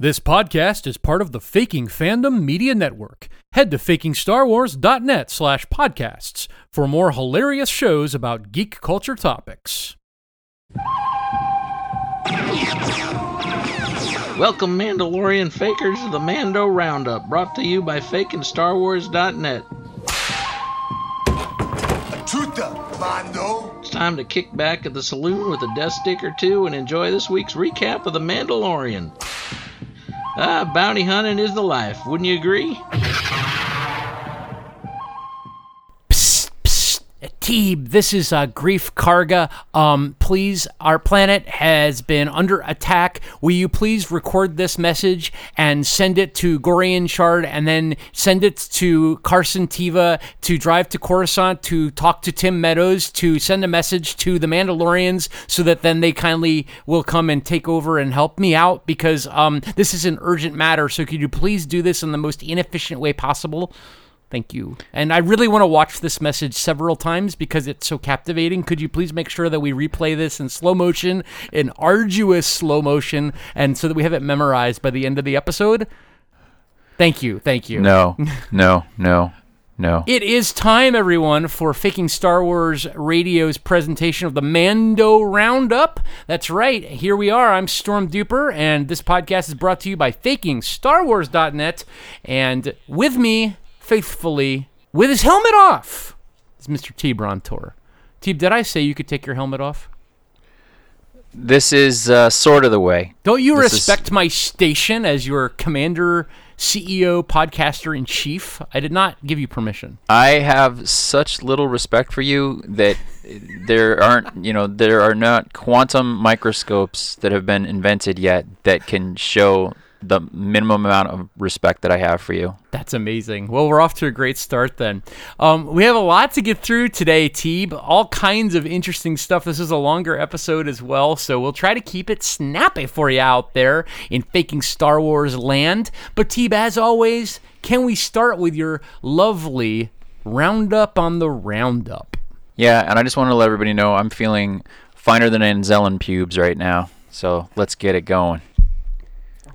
This podcast is part of the Faking Fandom Media Network. Head to fakingstarwars.net slash podcasts for more hilarious shows about geek culture topics. Welcome, Mandalorian fakers, to the Mando Roundup, brought to you by fakingstarwars.net. Chuta, Mando. It's time to kick back at the saloon with a death stick or two and enjoy this week's recap of the Mandalorian. Ah, bounty hunting is the life, wouldn't you agree? This is uh, Greef Karga. Um, please, our planet has been under attack. Will you please record this message and send it to Gorian Shard and then send it to Carson Teva to drive to Coruscant to talk to Tim Meadows to send a message to the Mandalorians so that then they kindly will come and take over and help me out because um, this is an urgent matter. So could you please do this in the most inefficient way possible? Thank you. And I really want to watch this message several times because it's so captivating. Could you please make sure that we replay this in slow motion, in arduous slow motion, and so that we have it memorized by the end of the episode? Thank you. Thank you. No, no, no, no. It is time, everyone, for Faking Star Wars Radio's presentation of the Mando Roundup. That's right. Here we are. I'm Storm Duper, and this podcast is brought to you by FakingStarWars.net. And with me, faithfully, with his helmet off, is Mr. T. Brontor. T, did I say you could take your helmet off? This is uh, sort of the way. Don't you This is- respect my station as your commander, CEO, podcaster in chief? I did not give you permission. I have such little respect for you that there aren't, you know, there are not quantum microscopes that have been invented yet that can show the minimum amount of respect that I have for you. That's amazing. Well, we're off to a great start then. Um, we have a lot to get through today, Teeb. All kinds of interesting stuff. This is a longer episode as well, so we'll try to keep it snappy for you out there in faking Star Wars land. But, Teeb, as always, can we start with your lovely roundup on the roundup? Yeah, and I just want to let everybody know I'm feeling finer than Anzellan pubes right now. So let's get it going.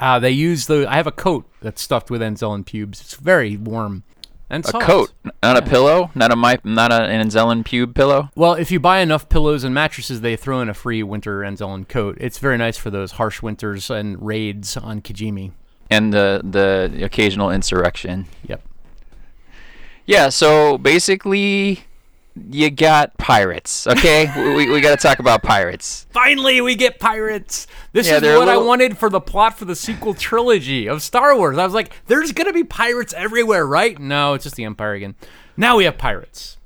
Uh, they use the. I have a coat that's stuffed with Anzellan pubes. It's very warm and A soft. coat, not a pillow, not a my, not a, an Anzellan pube pillow. Well, if you buy enough pillows and mattresses, they throw in a free winter Anzellan coat. It's very nice for those harsh winters and raids on Kijimi. and the the occasional insurrection. Yep. Yeah, so basically you got pirates, okay? we we got to talk about pirates. Finally, we get pirates. This Yeah, is what I wanted for the plot for the sequel trilogy of Star Wars. I was like, there's going to be pirates everywhere, right? No, it's just the Empire again. Now we have pirates.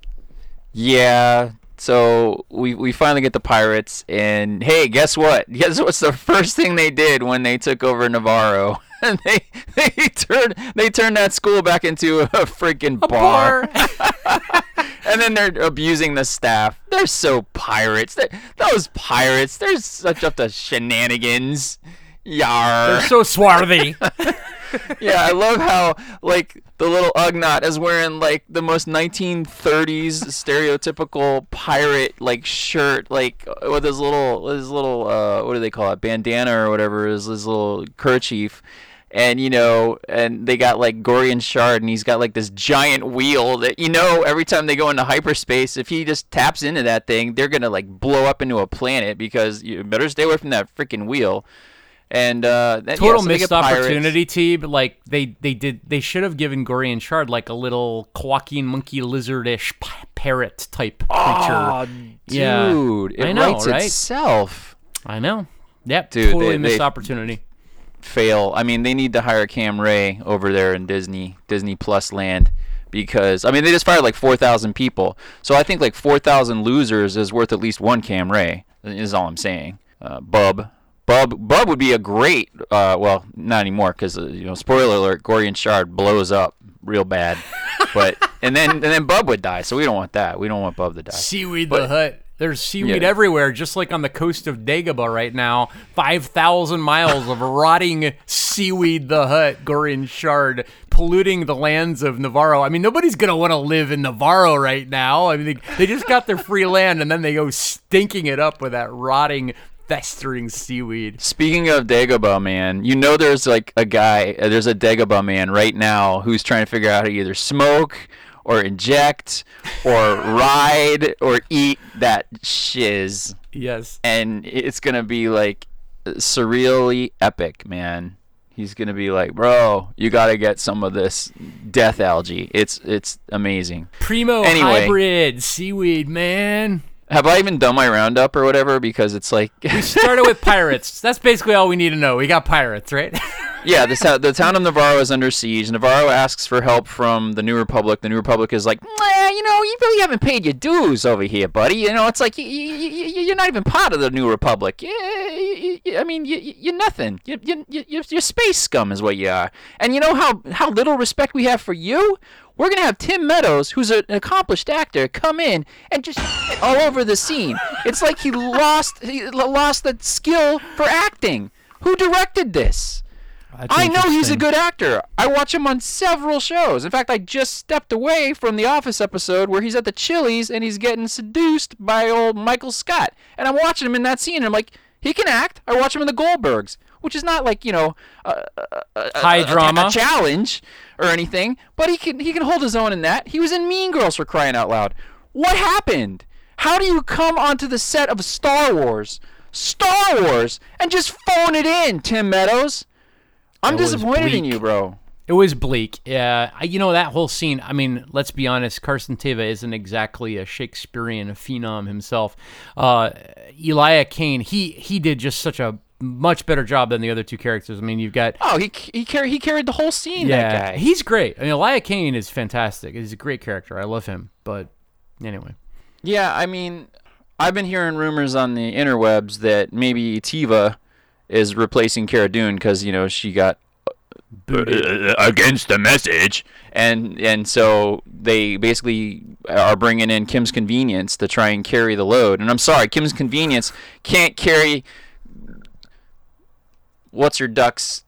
Yeah, so we we finally get the pirates and hey, guess what? Guess what's the first thing they did when they took over Navarro? And they they turned they turned that school back into a freaking bar. and then they're abusing the staff. They're so pirates. They're, those pirates, they're such up to shenanigans. Yar. They're so swarthy. yeah, I love how like the little Ugnaught is wearing like the most 1930s stereotypical pirate like shirt, like with his little his little uh what do they call it bandana or whatever is his little kerchief. And you know, and they got like Gorian Shard, and he's got like this giant wheel that you know every time they go into hyperspace, if he just taps into that thing, they're gonna like blow up into a planet because you better stay away from that freaking wheel. And uh, that, yeah, Total so missed opportunity, Teeb. Like they they did they should have given Gorian Shard like a little quaking monkey lizardish parrot type creature. Oh, Yeah. dude, it I know, writes right? itself. I know. Yep, Dude, totally they- missed they- opportunity. Fail. I mean, they need to hire Cam Ray over there in Disney Disney Plus land because I mean they just fired like four thousand people. So I think like four thousand losers is worth at least one Cam Ray. Is all I'm saying. Uh, Bub. Bub, Bub would be a great, uh, well, not anymore because uh, you know, spoiler alert, Gorian Shard blows up real bad, but and then and then Bub would die, so we don't want that. We don't want Bub to die. Seaweed the Hut. There's seaweed Yeah. everywhere, just like on the coast of Dagobah right now. 5,000 miles of rotting seaweed the Hut, Gorian Shard, polluting the lands of Navarro. I mean, nobody's going to want to live in Navarro right now. I mean, they, they just got their free land and then they go stinking it up with that rotting festering seaweed. Speaking of Dagobah man, you know there's like a guy, uh, there's a Dagobah man right now who's trying to figure out how to either smoke or inject or ride or eat that shiz. Yes. And it's going to be like surreally epic, man. He's going to be like, "Bro, you got to get some of this death algae. It's it's amazing." Primo Anyway. hybrid seaweed, man. Have I even done my roundup or whatever because it's like We started with pirates. That's basically all we need to know. We got pirates, right? Yeah, the, town- the town of Navarro is under siege. Navarro asks for help from the New Republic. The New Republic is like, "Nah, you know, you really haven't paid your dues over here, buddy. You know, it's like you, you, you, you're not even part of the New Republic. Yeah, you, you, I mean, you, you- you're nothing. You, you, you, you're space scum, is what you are. And you know how, how little respect we have for you? We're gonna have Tim Meadows, who's an accomplished actor, come in and just all over the scene. It's like he lost he lost the skill for acting. Who directed this? I know he's a good actor. I watch him on several shows. In fact, I just stepped away from the Office episode where he's at the Chili's and he's getting seduced by old Michael Scott. And I'm watching him in that scene and I'm like, he can act. I watch him in the Goldbergs, which is not like, you know, a, a, a- High a- drama. a challenge or anything, but he can he can hold his own in that. He was in Mean Girls for crying out loud. What happened? How do you come onto the set of Star Wars, Star Wars, and just phone it in, Tim Meadows? I'm It disappointed in you, bro. It was bleak. Yeah, I, you know that whole scene. I mean, let's be honest. Carson Teva isn't exactly a Shakespearean phenom himself. Uh, Elia Kane, he he did just such a much better job than the other two characters. I mean, you've got Oh, he he carried he carried the whole scene. yeah, that guy. he's great. I mean, Elia Kane is fantastic. He's a great character. I love him. But anyway, Yeah, I mean, I've been hearing rumors on the interwebs that maybe Teva is replacing Cara Dune because you know she got uh, against the message, and and so they basically are bringing in Kim's Convenience to try and carry the load. And I'm sorry, Kim's Convenience can't carry what's her duck's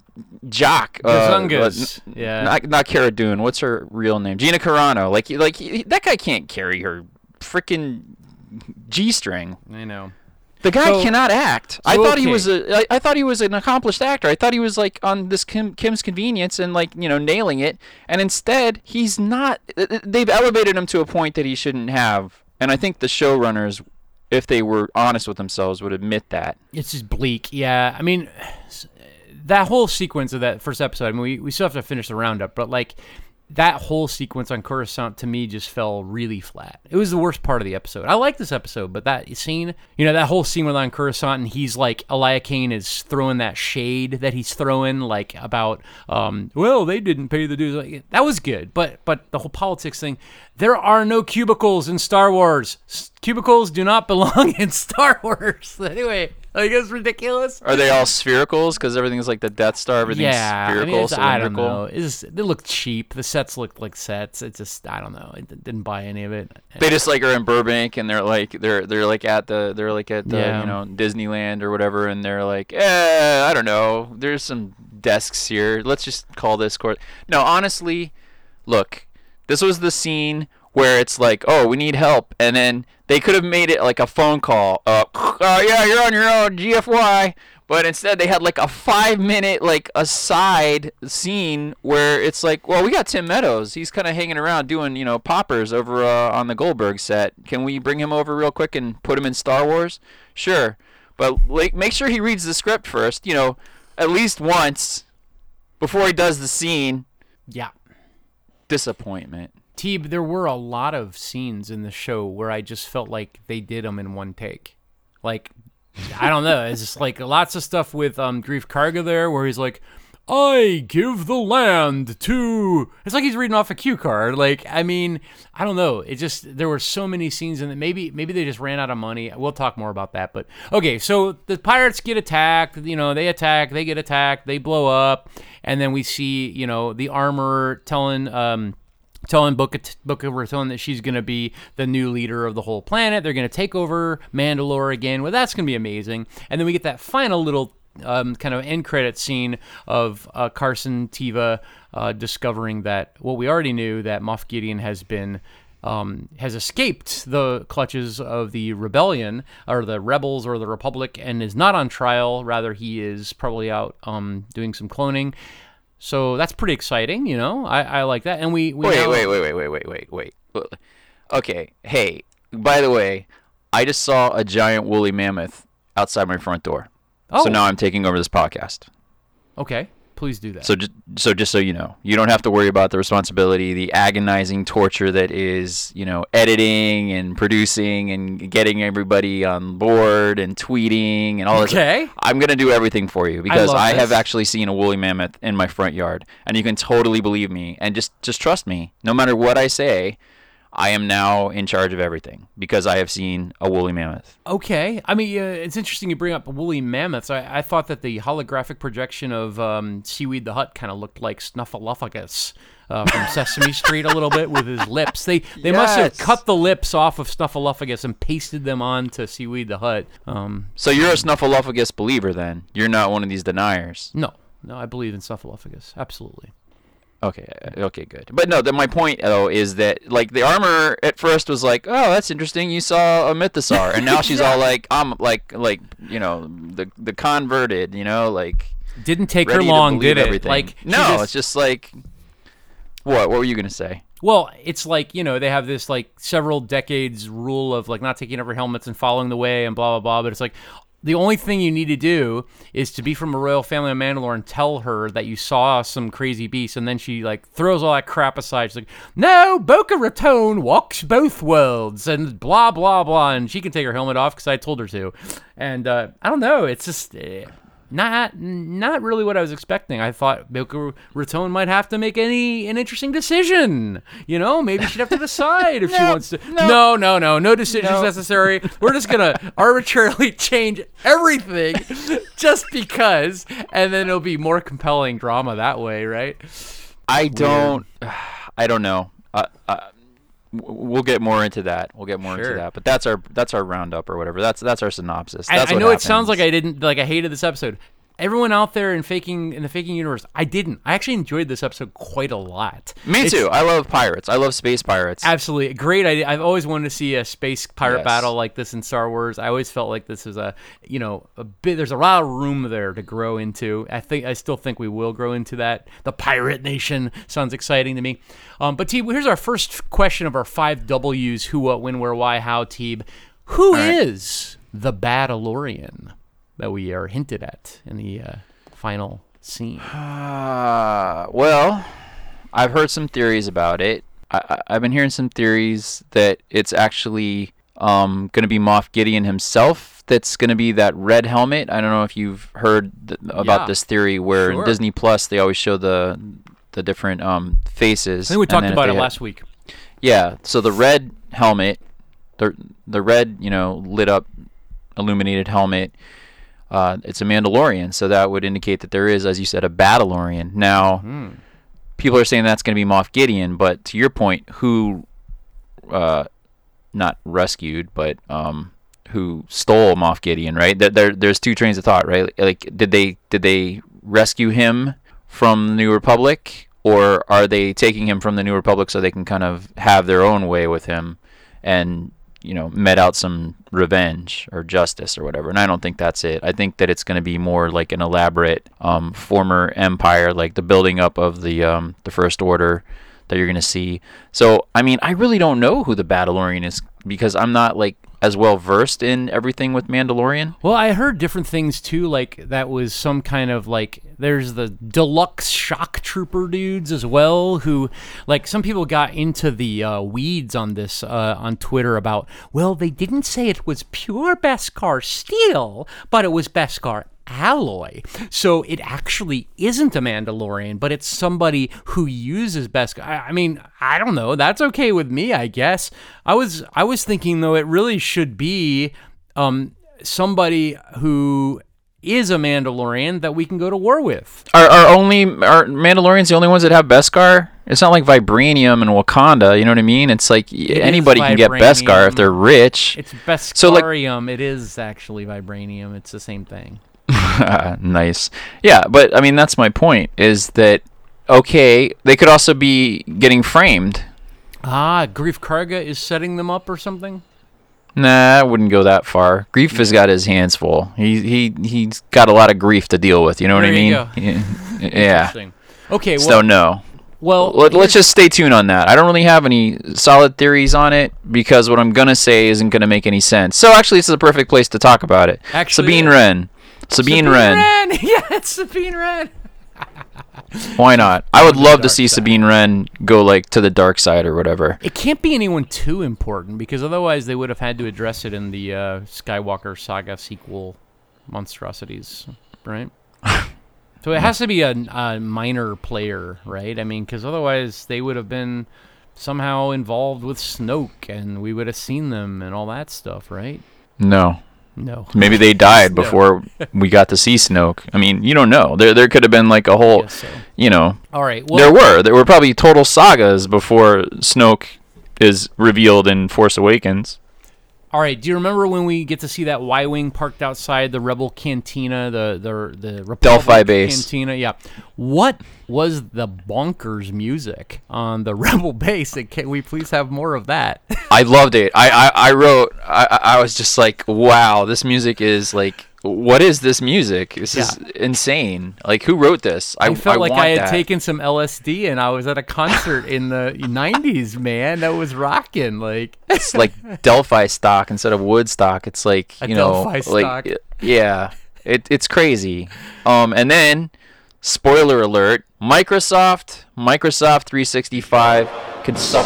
jock. uh, Gazungas. n- Yeah. Not not Cara Dune. What's her real name? Gina Carano. Like like that guy can't carry her freaking G string. I know. The guy So- cannot act. I so thought he was a. I, I thought he was an accomplished actor. I thought he was like on this Kim, Kim's Convenience and like you know nailing it. And instead, he's not. uh, uh, They've elevated him to a point that he shouldn't have. And I think the showrunners, if they were honest with themselves, would admit that. It's just bleak. Yeah, I mean, that whole sequence of that first episode. I mean, we, we still have to finish the roundup, but like that whole sequence on Coruscant to me just fell really flat. It was the worst part of the episode. I like this episode, but that scene, you know, that whole scene with on Coruscant and he's like Elia Kane is throwing that shade that he's throwing like about, um, well, they didn't pay the dues. Like, that was good, but but the whole politics thing. There are no cubicles in Star Wars. S- cubicles do not belong in Star Wars. anyway. Like it's ridiculous. Are they all sphericals? Because everything's like the Death Star. Everything's Yeah, I spherical, mean, it's, I don't know. It's they look cheap. The sets look like sets. It just, I don't know. I didn't buy any of it. They just like are in Burbank and they're like they're they're like at the they're like at the Yeah. you know Disneyland or whatever and they're like eh I don't know there's some desks here let's just call this court no honestly look this was the scene where it's like oh we need help. And then they could have made it like a phone call uh oh yeah you're on your own GFY but instead they had like a five minute like aside scene where it's like well we got Tim Meadows. He's kind of hanging around doing you know poppers over uh, on the Goldberg set. Can we bring him over real quick and put him in Star Wars? Sure. But like make sure he reads the script first you know at least once before he does the scene. Yeah. disappointment Teeb, there were a lot of scenes in the show where I just felt like they did them in one take. Like, I don't know. It's just like lots of stuff with um Greef Karga there where he's like, I give the land to. It's like he's reading off a cue card. Like, I mean, I don't know. It just there were so many scenes in it. Maybe maybe they just ran out of money. We'll talk more about that. But okay, so the pirates get attacked. You know, they attack. They get attacked. They blow up, and then we see you know the armor telling um telling Book Book of Raton that she's going to be the new leader of the whole planet. They're going to take over Mandalore again. Well, that's going to be amazing. And then we get that final little um, kind of end credit scene of uh, Carson Teva uh, discovering that what we already knew that Moff Gideon has been um, has escaped the clutches of the rebellion or the rebels or the republic and is not on trial. Rather, he is probably out um, doing some cloning. So that's pretty exciting, you know. I, I like that. And we, we Wait, now- wait, wait, wait, wait, wait, wait, wait. Wait. Okay. Hey, by the way, I just saw a giant woolly mammoth outside my front door. Oh, So now I'm taking over this podcast. okay. Please do that. So just so just so you know, you don't have to worry about the responsibility, the agonizing torture that is, you know, editing and producing and getting everybody on board and tweeting and all this. Okay. I'm gonna do everything for you because love I, have actually seen a woolly mammoth in my front yard, and you can totally believe me and just just trust me. No matter what I say, I am now in charge of everything because I have seen a woolly mammoth. Okay. I mean, uh, it's interesting you bring up woolly mammoths. I, I thought that the holographic projection of um, Seaweed the Hut kind of looked like Snuffleupagus uh, from Sesame Street a little bit with his lips. They they must have cut the lips off of Snuffleupagus and pasted them onto Seaweed the Hut. Um, So you're a snuffleupagus believer then? You're not one of these deniers. no, no, I believe in Snuffleupagus. Absolutely. Okay, uh, okay, good. But no, the, my point though is that like the armor at first was like, oh, that's interesting. You saw a mythosaur, and now she's all like, I'm like, like you know, the the converted, you know, like Didn't take her long, did it? everything. Like no, just- it's just like, what? What were you gonna say? Well, it's like, you know, they have this like several decades rule of like not taking over helmets and following the way and blah blah blah, but it's like the only thing you need to do is to be from a royal family of Mandalore and tell her that you saw some crazy beast, and then she like throws all that crap aside. She's like, "No, Boca Raton walks both worlds," and blah blah blah, and she can take her helmet off because I told her to. And uh, I don't know, it's just uh, not not really what I was expecting. I thought Boca Raton might have to make any an interesting decision. You know, maybe she'd have to decide if she wants to. no. no, no, no, no decisions No. necessary. We're just gonna arbitrarily change everything just because, and then it'll be more compelling drama that way, right? I don't, I don't know. Uh, uh, w- we'll get more into that. We'll get more Sure. into that. But that's our that's our roundup or whatever. That's that's our synopsis. I, That's I what know it sounds like I didn't like I hated this episode. Everyone out there in faking in the faking universe, I didn't. I actually enjoyed this episode quite a lot. Me It's- too. I love pirates. I love space pirates. Absolutely great idea. I've always wanted to see a space pirate Yes. battle like this in Star Wars. I always felt like this is a, you know, a bit. There's a lot of room there to grow into. I think I still think we will grow into that. The pirate nation sounds exciting to me. Um, but Teeb, here's our first question of our five W's: Who, what, when, where, why, how. Teeb, who is right. the Badalorian that we are hinted at in the uh, final scene? Uh, well, I've heard some theories about it. I, I, I've been hearing some theories that it's actually um, going to be Moff Gideon himself that's going to be that red helmet. I don't know if you've heard th- about Yeah. this theory where Sure. in Disney Plus they always show the the different um, faces. I think we talked about it had- last week. Yeah, so the red helmet, the the red, you know, lit up, illuminated helmet. Uh, it's a Mandalorian, so that would indicate that there is, as you said, a Battleorian. Now, people are saying that's going to be Moff Gideon, but to your point, who, uh, not rescued, but um, who stole Moff Gideon? Right? There, there, there's two trains of thought, right? Like, did they did they rescue him from the New Republic, or are they taking him from the New Republic so they can kind of have their own way with him and you know met out some revenge or justice or whatever? And I don't think that's it. I think that it's going to be more like an elaborate um, former empire, like the building up of the um, the First Order that you're going to see. So I mean, I really don't know who the Battleorian is because I'm not like as well versed in everything with Mandalorian. Well, I heard different things too, like that was some kind of like there's the deluxe shock trooper dudes as well, who like some people got into the uh, weeds on this uh, on Twitter about. Well, they didn't say it was pure Beskar steel, but it was Beskar alloy. So it actually isn't a Mandalorian, but it's somebody who uses Beskar. I, I mean, I don't know. That's okay with me, I guess. I was I was thinking though it really should be um somebody who is a Mandalorian that we can go to war with. Are, are only are Mandalorians the only ones that have Beskar? It's not like vibranium and Wakanda. You know what I mean? It's like is anybody can get Beskar if they're rich. It's Beskarium. So, like- it is actually vibranium. It's the same thing. nice. Yeah, but I mean that's my point. Is that okay? They could also be getting framed. Ah, Greef Karga is setting them up or something. Nah, I wouldn't go that far. Greef has got his hands full. He he he's got a lot of grief to deal with. You know what There I mean? Yeah. yeah. Okay, well, So no. well, Let, let's just stay tuned on that. I don't really have any solid theories on it because what I'm gonna say isn't gonna make any sense. So actually, this is a perfect place to talk about it. Actually, Sabine. Wren. Sabine, Wren. Yeah, it's Sabine Wren. Why not? I would love to see side. Sabine Wren go like to the dark side or whatever. It can't be anyone too important because otherwise they would have had to address it in the uh, Skywalker saga sequel monstrosities, right? so it has to be a, a minor player, right? I mean, because otherwise they would have been somehow involved with Snoke and we would have seen them and all that stuff, right? No. No. Maybe they died before we got to see Snoke. I mean, you don't know. There there could have been like a whole, so. you know, All right. Well, there were there were probably total sagas before Snoke is revealed in Force Awakens. All right. Do you remember when we get to see that Y wing parked outside the Rebel Cantina, the the the Republic Delphi base. Cantina? Yeah. What was the bonkers music on the Rebel base? And Can we please have more of that? I loved it. I I, I wrote. I I I was just like, wow, this music is like. What is this music? This is insane. Like, who wrote this? I, I felt like want I had that. taken some LSD and I was at a concert in the '90s. Man, that was rocking. Like, it's like Delphi stock instead of Woodstock. It's like A you know, Delphi like stock. yeah, it, it's crazy. Um, and then spoiler alert: Microsoft, Microsoft 365 can suck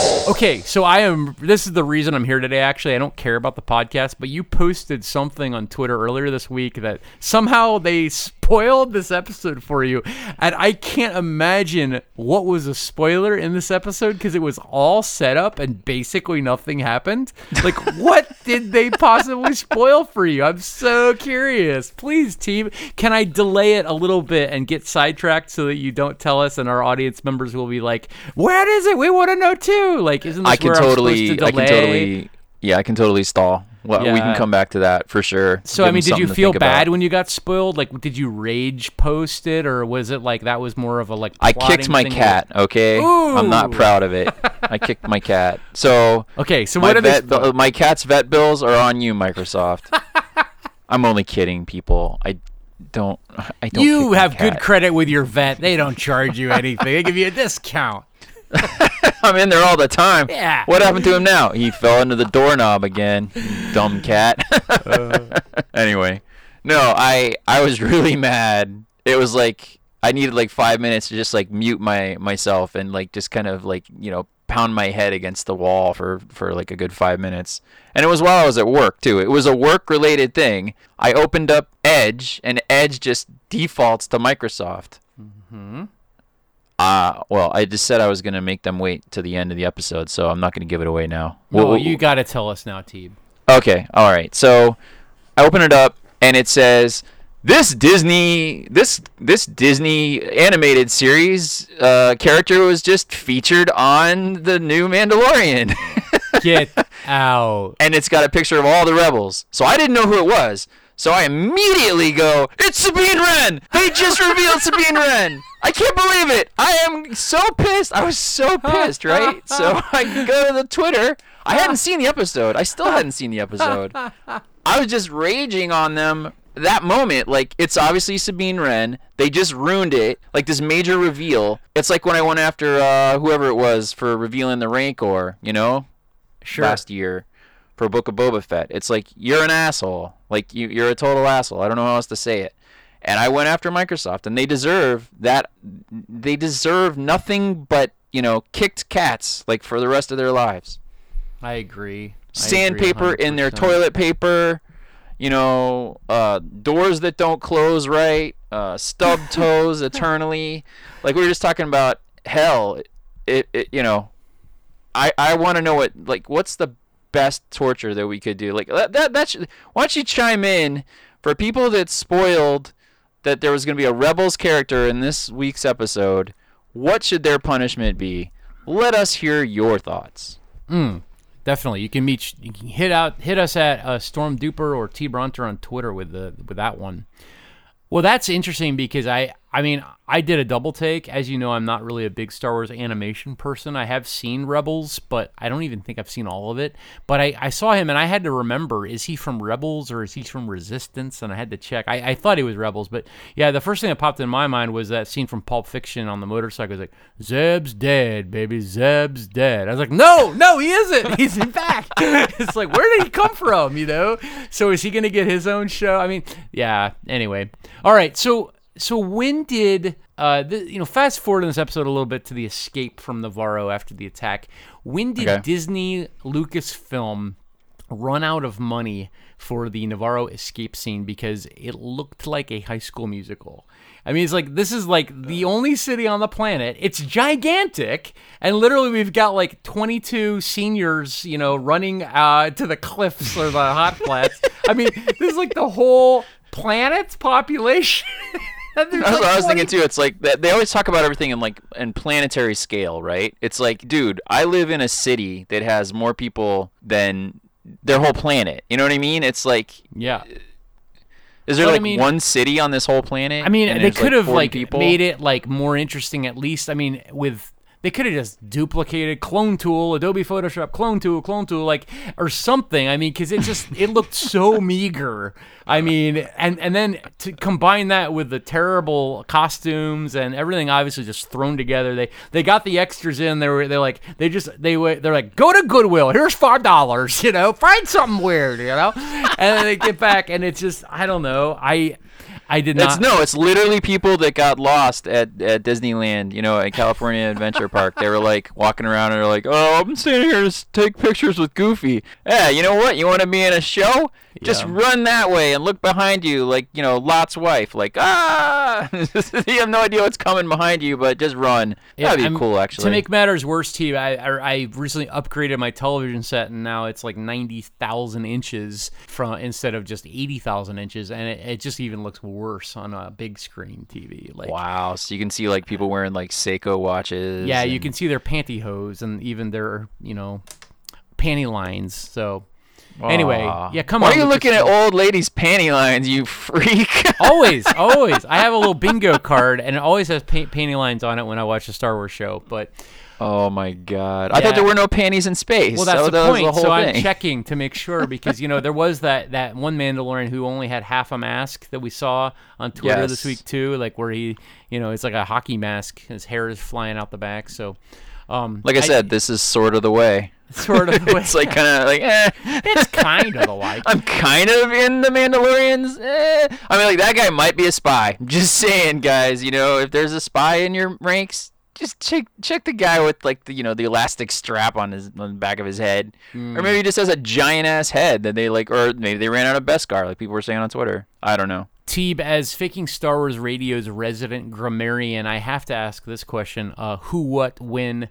balls. Okay, so I am. This is the reason I'm here today. Actually, I don't care about the podcast, but you posted something on Twitter earlier this week that somehow they spoiled this episode for you, and I can't imagine what was a spoiler in this episode because it was all set up and basically nothing happened. Like, what did they possibly spoil for you? I'm so curious. Please, team, can I delay it a little bit and get sidetracked so that you don't tell us, and our audience members will be like, "What is it? We want to know too." Like, isn't this I can where I'm supposed totally, to delay? I can totally, yeah, I can totally stall. Well, we can come back to that for sure. So Give I mean, did you feel bad about. when you got spoiled? Like, did you rage post it, or was it like that was more of a like? I kicked my cat. Okay, I'm not proud of it. I kicked my cat. So Okay, so my what are vet, my cat's vet bills are on you, Microsoft. I'm only kidding, people. I don't. I don't. You have good credit with your vet. They don't charge you anything. they give you a discount. I'm in there all the time. Yeah. What happened to him now? He fell into the doorknob again. Dumb cat. Uh. anyway, no, I I was really mad. It was like I needed like five minutes to just like mute my myself and like just kind of like you know pound my head against the wall for for like a good five minutes. And it was while I was at work too. It was a work related thing. I opened up Edge and Edge just defaults to Microsoft. Mm-hmm. Uh, well, I just said I was going to make them wait to the end of the episode, so I'm not going to give it away now. No, Well, you got to tell us now, Teeb. Okay, all right. So I open it up and it says this Disney this this Disney animated series uh, character was just featured on the new Mandalorian. Get out. and it's got a picture of all the rebels. So I didn't know who it was. So I immediately go, "It's Sabine Wren! They just revealed Sabine Wren! I can't believe it! I am so pissed! I was so pissed, right? So I go to the Twitter. I hadn't seen the episode. I still hadn't seen the episode. I was just raging on them that moment. Like it's obviously Sabine Wren. They just ruined it. Like this major reveal. It's like when I went after uh, whoever it was for revealing the Rancor. You know, Sure. last year for Book of Boba Fett. It's like you're an asshole. Like you, you're a total asshole. I don't know how else to say it. And I went after Microsoft, and they deserve that. They deserve nothing but you know kicked cats like for the rest of their lives. I agree. I agree Sandpaper in their toilet paper. You know, uh, doors that don't close right. Uh, stub toes eternally. Like we were just talking about hell. It, it you know, I I want to know what like what's the best torture that we could do. Like that that, that should, why don't you chime in for people that spoiled that there was going to be a rebels character in this week's episode? What should their punishment be? Let us hear your thoughts. Definitely, you can meet. You can hit out, hit us at uh, Storm Duper or T Bronter on Twitter with the with that one. Well, that's interesting because I I mean, I did a double take. As you know, I'm not really a big Star Wars animation person. I have seen Rebels, but I don't even think I've seen all of it. But I, I saw him and I had to remember is he from Rebels or is he from Resistance? And I had to check. I, I thought he was Rebels, but yeah, the first thing that popped in my mind was that scene from Pulp Fiction on the motorcycle. It's like, Zeb's dead, baby. Zeb's dead. I was like, no, no, he isn't. He's in back. it's like, where did he come from, you know? So is he going to get his own show? I mean, yeah, anyway. All right, so so when did uh the, you know fast forward in this episode a little bit to the escape from Navarro after the attack. When did Okay. disney lucasfilm run out of money for the navarro escape scene? Because it looked like a high school musical. I mean it's like this is like the only city on the planet. It's gigantic. And literally we've got like 22 seniors you know running uh to the cliffs or the hot flats. I mean this is like the whole planet's population That's like what I was 20 thinking too. It's like they always talk about everything in like in planetary scale, right? It's like, dude, I live in a city that has more people than their whole planet. You know what I mean? It's like, Yeah. is there But I like mean- one city on this whole planet? I mean, they there's, could have like people? made it like more interesting at least. I mean, with they could have just duplicated clone tool, Adobe Photoshop clone tool, clone tool, like or something. I mean, because it just it looked so meager. I mean, and and then to combine that with the terrible costumes and everything, obviously just thrown together. They they got the extras in. They were they like they just they were they're like go to Goodwill. Here's five dollars. You know, find something weird. You know, and then they get back and it's just I don't know. I I did not. It's no, it's literally people that got lost at, at Disneyland, you know, at California Adventure Park. They were like walking around and they're like, "Oh, I'm standing here to take pictures with Goofy." Yeah, you know what? You want to be in a show? Just Yeah. run that way and look behind you, like you know, Lot's wife. Like ah, you have no idea what's coming behind you, but just run. That'd be I'm- cool, actually. To make matters worse, T, I, I I recently upgraded my television set, and now it's like ninety thousand inches from instead of just eighty thousand inches, and it, it just even looks worse on a big screen TV. Like, wow, so you can see like people wearing like Seiko watches. yeah, you can see their pantyhose and even their you know panty lines. So anyway, Aw. yeah, come Why on. are you looking at old ladies' panty lines, you freak? always, always. I have a little bingo card, and it always has pa- panty lines on it when I watch a Star Wars show, but. Oh my god! I Yeah. thought there were no panties in space. Well, that's the that was point. whole so I'm checking to make sure because you know there was that that one Mandalorian who only had half a mask that we saw on Twitter this Yes. week too, like where he, you know, it's like a hockey mask. His hair is flying out the back. So, um, Like I said, this is sort of the way. sort of the way. it's like kind of like, eh. it's kind of the like. I'm kind of in the Mandalorians. Eh. I mean, like that guy might be a spy. Just saying, guys. You know, if there's a spy in your ranks, just check check the guy with like the you know the elastic strap on his on the back of his head, Hmm. or maybe he just has a giant ass head that they like, or maybe they ran out of Beskar, like people were saying on Twitter. I don't know. Teeb, as faking Star Wars Radio's resident grammarian, I have to ask this question: uh, Who, what, when,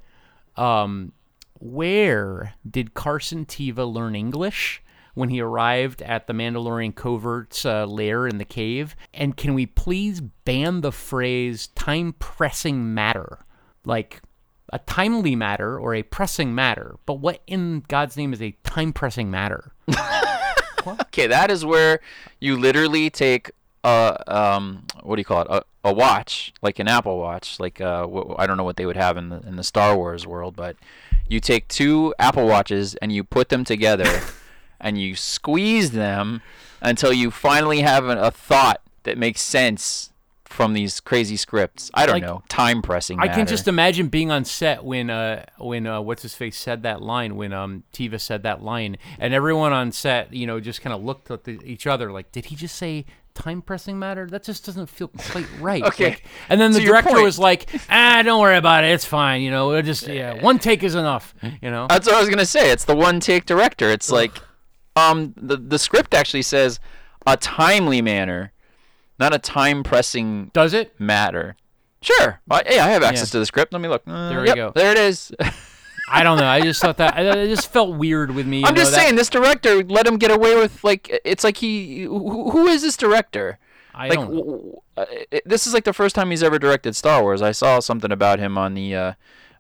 um, where did Carson Teva learn English when he arrived at the Mandalorian covert's uh, lair in the cave? And can we please ban the phrase "time pressing matter"? Like a timely matter or a pressing matter. But what in God's name is a time pressing matter? Okay, that is where you literally take a um what do you call it a, a watch like an Apple Watch like uh wh- I don't know what they would have in the in the Star Wars world but you take two Apple Watches and you put them together and you squeeze them until you finally have a, a thought that makes sense from these crazy scripts. I don't Like, know time pressing. I can just imagine being on set when uh when uh what's his face said that line when um Teva said that line and everyone on set you know just kind of looked at the, each other like did he just say time pressing matter that just doesn't feel quite right Okay, Like- and then the to director was like ah don't worry about it it's fine you know we'll just yeah one take is enough you know That's what I was gonna say. It's the one take director. It's like, um, the the script actually says a timely manner, not a time pressing does it matter. Sure. Well, hey, I have access Yeah. to the script. Let me look. Uh, There we yep, go. There it is. I don't know I just thought that it just felt weird with me I'm just that- saying, this director let him get away with like. It's like he. Who, who is this director? I like, don't know. w- w- uh, it, this is like the first time he's ever directed Star Wars. I saw something about him on the uh,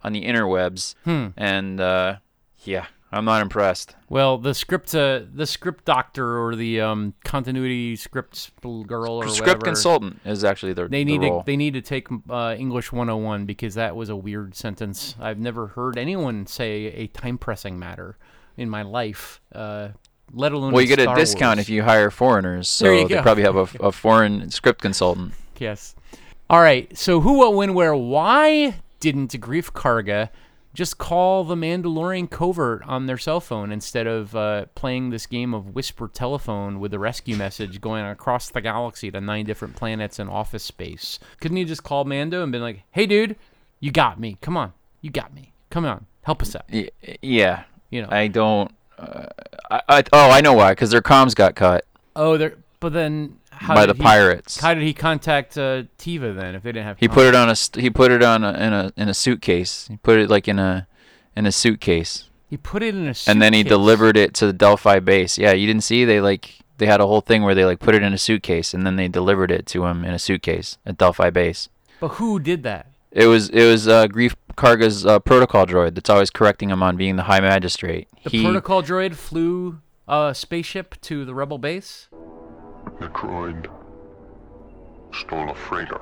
on the interwebs, Hmm. and uh, yeah, I'm not impressed. Well, the script, uh, the script doctor or the um, continuity script girl or Script whatever, consultant is actually the They the need to they need to take uh, English 101 because that was a weird sentence. I've never heard anyone say a time pressing matter in my life, uh, let alone. well, you get a discount Wars. if you hire foreigners, so they go. probably have a, a foreign script consultant. Yes. All right. So who, what, when, where, why didn't Greef Karga just call the Mandalorian covert on their cell phone instead of uh, playing this game of whisper telephone with a rescue message going across the galaxy to nine different planets and office space? Couldn't you just call Mando and been like, "Hey, dude, you got me. Come on, you got me. Come on, help us out." Yeah, You know. I don't. Uh, I, I oh I know why because their comms got cut oh, there. But then how by did the he- pirates. How did he contact uh, Teva then if they didn't have? He put it on a he put it on a, in a in a suitcase. He put it like in a in a suitcase, He put it in a. and then he delivered it to the Delphi base. Yeah, you didn't see they like they had a whole thing where they like put it in a suitcase and then they delivered it to him in a suitcase at Delphi base. But who did that? It was it was uh, Greef Karga's uh, protocol droid that's always correcting him on being the High Magistrate. The he protocol droid flew a spaceship to the rebel base. The droid stole a freighter.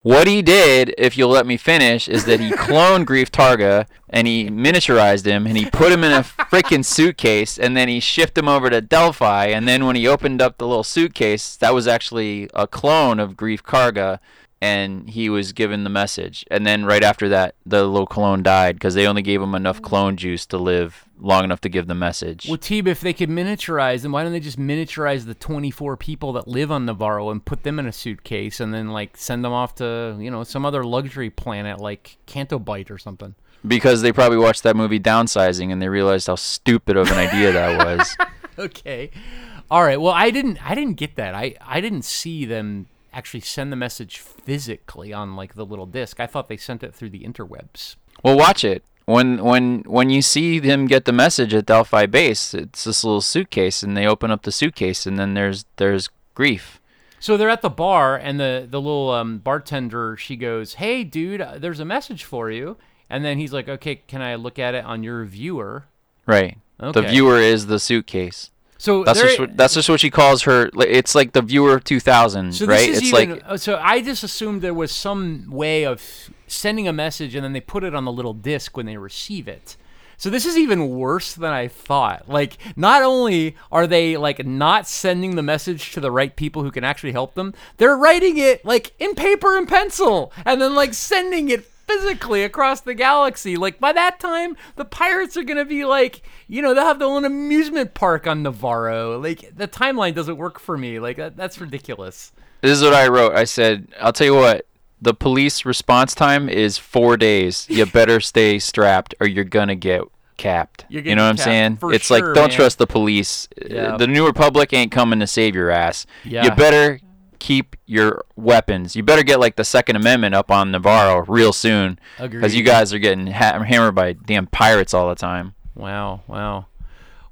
What he did, if you'll let me finish, is that he cloned Greef Karga and he miniaturized him and he put him in a freaking suitcase and then he shipped him over to Delphi and then when he opened up the little suitcase, that was actually a clone of Greef Karga and he was given the message. And then right after that, the little clone died because they only gave him enough clone juice to live long enough to give the message. Well, Teeb, if they could miniaturize them, why don't they just miniaturize the 24 people that live on Navarro and put them in a suitcase and then, like, send them off to, you know, some other luxury planet like Canto Bight or something? Because they probably watched that movie Downsizing and they realized how stupid of an idea that was. okay. All right. Well, I didn't I didn't get that. I I didn't see them actually send the message physically on like the little disc. I thought they sent it through the interwebs. Well, watch it. When when when you see them get the message at Delphi base, it's this little suitcase, and they open up the suitcase, and then there's there's grief. So they're at the bar, and the the little um, bartender she goes, "Hey, dude, uh, there's a message for you." And then he's like, "Okay, can I look at it on your viewer?" Right. Okay. The viewer is the suitcase. So That's just what, that's just what she calls her. It's like the viewer 2000, So right? it's even. like uh, so I just assumed there was some way of sending a message, and then they put it on the little disc when they receive it. So this is even worse than I thought. Like, not only are they like not sending the message to the right people who can actually help them, they're writing it like in paper and pencil, and then like sending it physically across the galaxy. Like by that time, the pirates are gonna be like, you know, they'll have their own amusement park on Navarro. Like the timeline doesn't work for me. Like that, that's ridiculous. this is what I wrote. I said, I'll tell you what. The police response time is four days. You better stay strapped, or you're gonna get capped. You know what I'm saying? it's sure, like don't man. trust the police. Yeah. The New Republic ain't coming to save your ass. Yeah. You better keep your weapons. You better get like the Second Amendment up on Navarro real soon, because you guys are getting ha- hammered by damn pirates all the time. Wow, wow.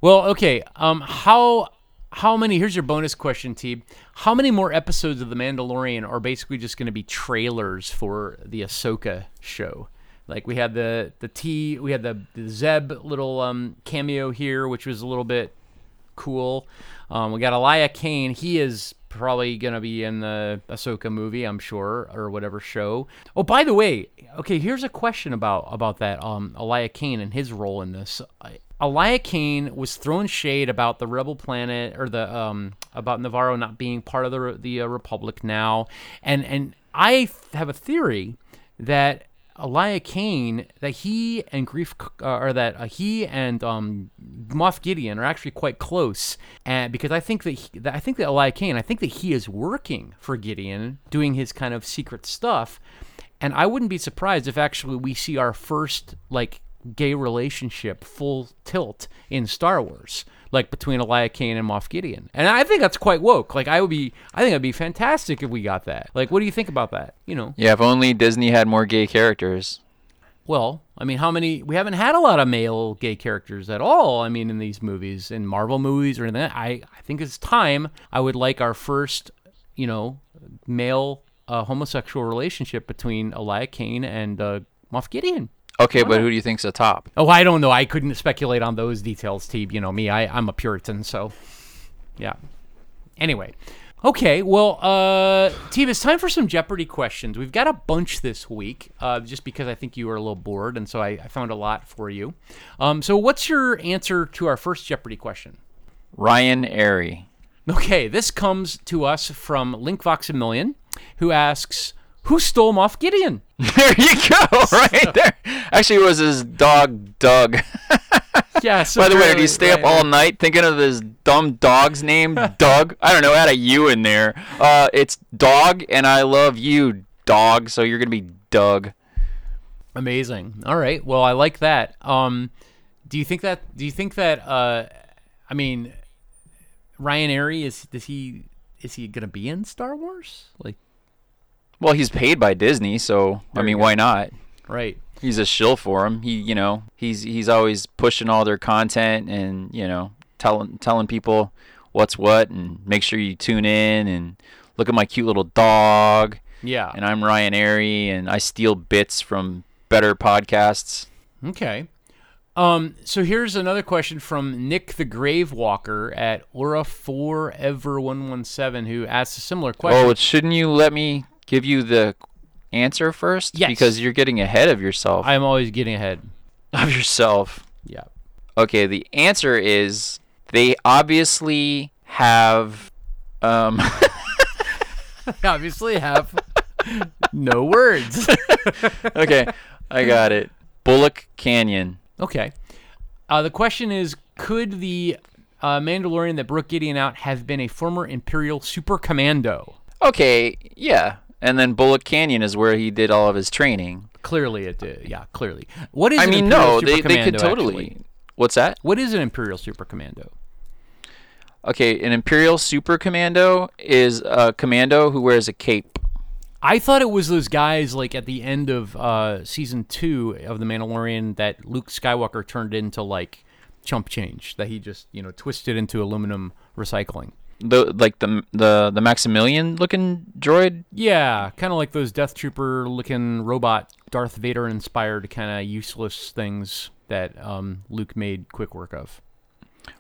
Well, okay. Um, how how many? Here's your bonus question, T. How many more episodes of The Mandalorian are basically just going to be trailers for the Ahsoka show? Like we had the the T, we had the, the Zeb little um, cameo here, which was a little bit cool. Um, we got Elia Kane. He is probably gonna be in the Ahsoka movie, I'm sure, or whatever show. Oh, by the way, okay, here's a question about about that. Um, Elia Kane and his role in this. I- Elia Kane was throwing shade about the Rebel Planet or the um about Navarro not being part of the the uh, Republic now, and and I have a theory that Elia Kane that he and Greef uh, or that uh, he and um, Moff Gideon are actually quite close, and because I think that, he, that I think that Elia Kane I think that he is working for Gideon, doing his kind of secret stuff, and I wouldn't be surprised if actually we see our first like gay relationship full tilt in Star Wars. Like between Elia Kane and Moff Gideon, and I think that's quite woke. Like I would be, I think it'd be fantastic if we got that. Like, what do you think about that? You know, Yeah, if only Disney had more gay characters. well, I mean, how many? We haven't had a lot of male gay characters at all. I mean, in these movies, in Marvel movies or anything. I I think it's time. I would like our first, you know, male uh, homosexual relationship between Elia Kane and uh, Moff Gideon. Okay, but who do you think's the top? Oh, I don't know. I couldn't speculate on those details, Teeb. You know me. I, I'm a Puritan, so yeah. Anyway. Okay, well, uh, Teeb, it's time for some Jeopardy questions. We've got a bunch this week, uh, just because I think you were a little bored, and so I, I found a lot for you. Um, so, what's your answer to our first Jeopardy question? Ryan Airy. Okay, this comes to us from Link Voxamillion, who asks, "Who stole Moff Gideon?" There you go, right there. Actually, it was his dog, Doug. Yeah. So By the way, did he stay up right, all right. night thinking of his dumb dog's name, Doug? I don't know, add a U in there. Uh, it's Dog, and I love you, dog. So you're gonna be Doug. Amazing. All right. Well, I like that. Um, do you think that? Do you think that? Uh, I mean, Ryan Airy is does he is he gonna be in Star Wars? Like, Well, he's paid by Disney, so I There you mean, why not? right? He's a shill for him. He, you know, he's he's always pushing all their content and you know telling telling people what's what and make sure you tune in and look at my cute little dog. Yeah. And I'm Ryan Airy, and I steal bits from better podcasts. Okay. Um, so here's another question from Nick the Grave Walker at Aura Forever One One Seven, who asks a similar question. Oh, shouldn't you let me give you the answer first? Yes. Because you're getting ahead of yourself. I'm always getting ahead. of yourself. Yeah. Okay, the answer is they obviously have um Obviously, have no words. Okay, I got it. Bullock Canyon. Okay. Uh, the question is Could the uh, Mandalorian that broke Gideon out have been a former Imperial super commando? Okay, yeah. And then Bullock Canyon is where he did all of his training. Clearly, it did. Yeah, clearly. What is I an mean, Imperial no, super they, they could totally. actually? What's that? What is an Imperial super commando? Okay, an Imperial Super Commando is a commando who wears a cape. I thought it was those guys like at the end of uh, season two of The Mandalorian that Luke Skywalker turned into like chump change that he just you know twisted into aluminum recycling. The like the the the Maximilian looking droid. Yeah, kind of like those Death Trooper looking robot Darth Vader inspired kind of useless things that um, Luke made quick work of.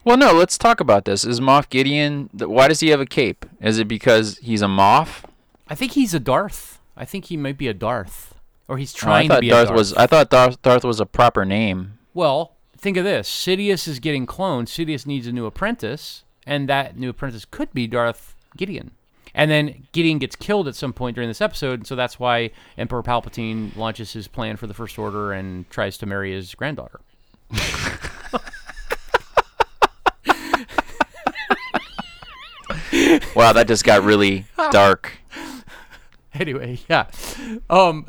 Well, no, let's talk about this. Is Moff Gideon? Why does he have a cape? Is it because he's a Moff? I think he's a Darth. I think he might be a Darth, or he's Oh, I trying to thought be Darth a Darth. was. I thought Darth, Darth was a proper name. Well, think of this: Sidious is getting cloned. Sidious needs a new apprentice, and that new apprentice could be Darth Gideon. And then Gideon gets killed at some point during this episode, and so that's why Emperor Palpatine launches his plan for the First Order and tries to marry his granddaughter. Wow, that just got really dark. Anyway, yeah. Um.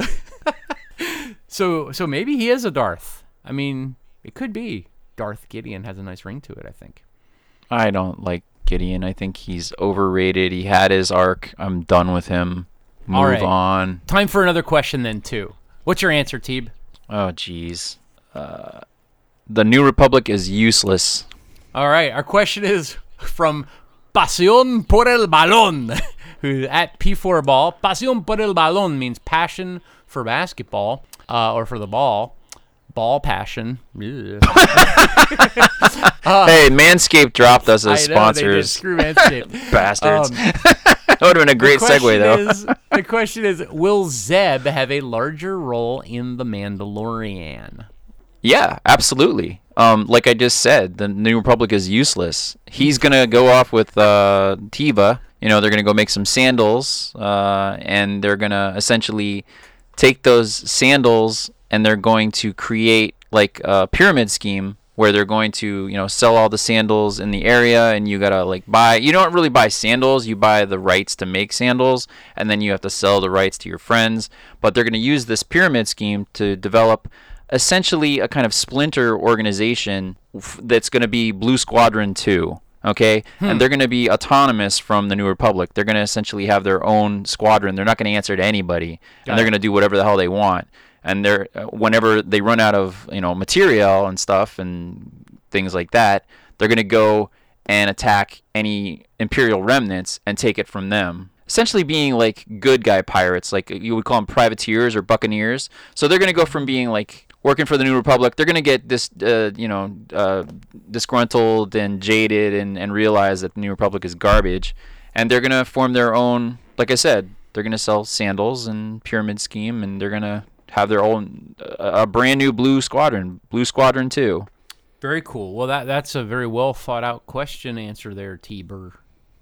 so so maybe he is a Darth. I mean, it could be. Darth Gideon has a nice ring to it. I think. I don't like Gideon. I think he's overrated. He had his arc. I'm done with him. Move All right. on. Time for another question then too. What's your answer, Teeb? Oh, jeez. Uh, the New Republic is useless. All right, our question is from Pasión por el Balón, who at P4 Ball. Pasión por el Balón means passion for basketball uh, or for the ball. Ball passion. Ugh. hey, Manscaped dropped us as Uh, I know, sponsors. Screw Manscaped. Bastards. Um, that would have been a great segue, question though. Is, the question is Will Zeb have a larger role in The Mandalorian? Yeah, absolutely. Um, like I just said, the New Republic is useless. He's gonna go off with uh, Teva. You know, they're gonna go make some sandals, uh, and they're gonna essentially take those sandals and they're going to create like a pyramid scheme where they're going to you know sell all the sandals in the area and you gotta like buy you don't really buy sandals you buy the rights to make sandals and then you have to sell the rights to your friends but they're going to use this pyramid scheme to develop essentially a kind of splinter organization that's going to be Blue Squadron 2. Okay, hmm. and they're going to be autonomous from the New Republic. They're going to essentially have their own squadron. They're not going to answer to anybody, and they're going to do whatever the hell they want. And they're uh, whenever they run out of you know material and stuff and things like that, they're going to go and attack any Imperial remnants and take it from them. essentially being like good guy pirates, like you would call them privateers or buccaneers. So they're gonna go from being like working for the New Republic, they're gonna get this, uh, you know, uh, disgruntled and jaded and and realize that the New Republic is garbage, and they're gonna form their own. Like I said, they're gonna sell sandals and pyramid scheme, and they're gonna have their own a brand new blue squadron, Blue Squadron Two. Very cool. Well, that that's a very well thought out question answer there, T-Bur.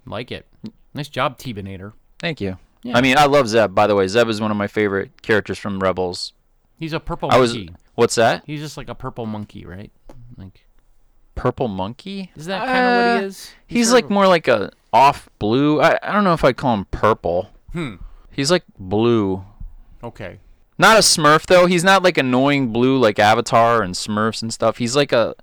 Like it. Nice job, T-Binator. Thank you. Yeah. I mean, I love Zeb. By the way, Zeb is one of my favorite characters from Rebels. He's a purple I was. monkey. What's that? He's just like a purple monkey, right? Like, Purple monkey? is that kind of what Uh, he is? He's sort like of- more like a off blue. I, I don't know if I'd call him purple. Hmm. He's like blue. Okay. Not a Smurf though. He's not like annoying blue like Avatar and Smurfs and stuff. He's like a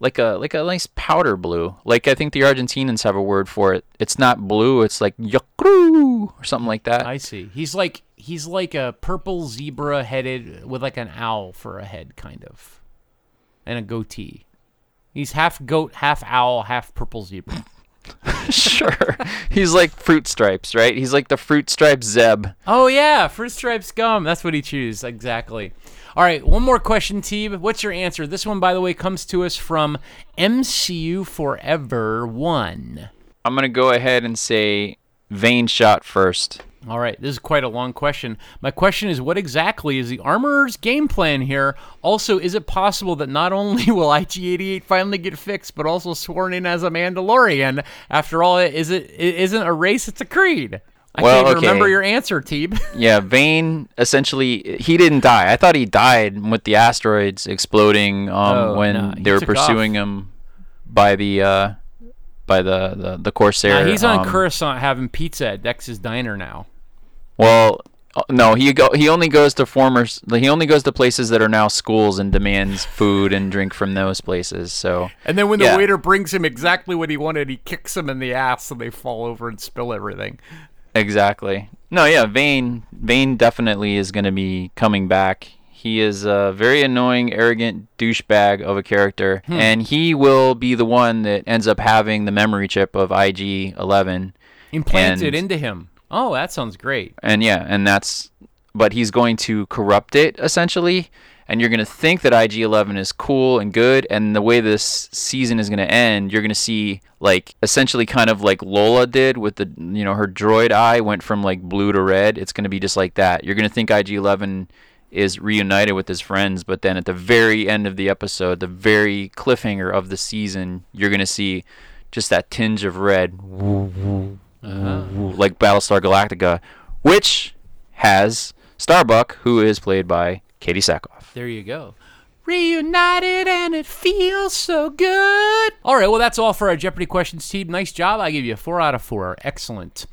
like a like a nice powder blue. Like I think the Argentinians have a word for it. It's not blue. It's like yukru or something like that. I see. He's like he's like a purple zebra headed with like an owl for a head, kind of, and a goatee. He's half goat, half owl, half purple zebra. sure. He's like fruit stripes, right? He's like the fruit stripes Zeb. Oh yeah, fruit stripes gum. That's what he chews exactly. All right, one more question, Teeb. What's your answer? This one, by the way, comes to us from MCU Forever One. I'm gonna go ahead and say Vane shot first. All right, this is quite a long question. My question is what exactly is the Armorer's game plan here? Also, is it possible that not only will IG88 finally get fixed, but also sworn in as a Mandalorian? After all, it is it, it isn't a race, it's a creed. I Well, can't okay. remember your answer, Teeb. Yeah, Vane essentially he didn't die. I thought he died with the asteroids exploding um, Oh, when no, they were pursuing him by the uh, by the, the the Corsair. Nah, he's on um, Coruscant having pizza at Dex's Diner now. Well, uh, no, he go he only goes to former he only goes to places that are now schools and demands food and drink from those places. So And then when the Yeah. waiter brings him exactly what he wanted, he kicks him in the ass and they fall over and spill everything. Exactly. No, yeah, Vane Vane definitely is going to be coming back. He is a very annoying, arrogant douchebag of a character, Hmm. and he will be the one that ends up having the memory chip of IG-11. Implanted And- into him. Oh, that sounds great. And yeah, and that's but he's going to corrupt it essentially, and you're going to think that IG-11 is cool and good, and the way this season is going to end, you're going to see like essentially kind of like Lola did with the you know her droid eye went from like blue to red. It's going to be just like that. You're going to think IG-11 is reunited with his friends, but then at the very end of the episode, the very cliffhanger of the season, you're going to see just that tinge of red like Battlestar Galactica, which has Starbuck, who is played by Katee Sackhoff. There you go. Reunited and it feels so good. All right, well that's all for our Jeopardy questions, team. Nice job. I give you a four out of four. Excellent.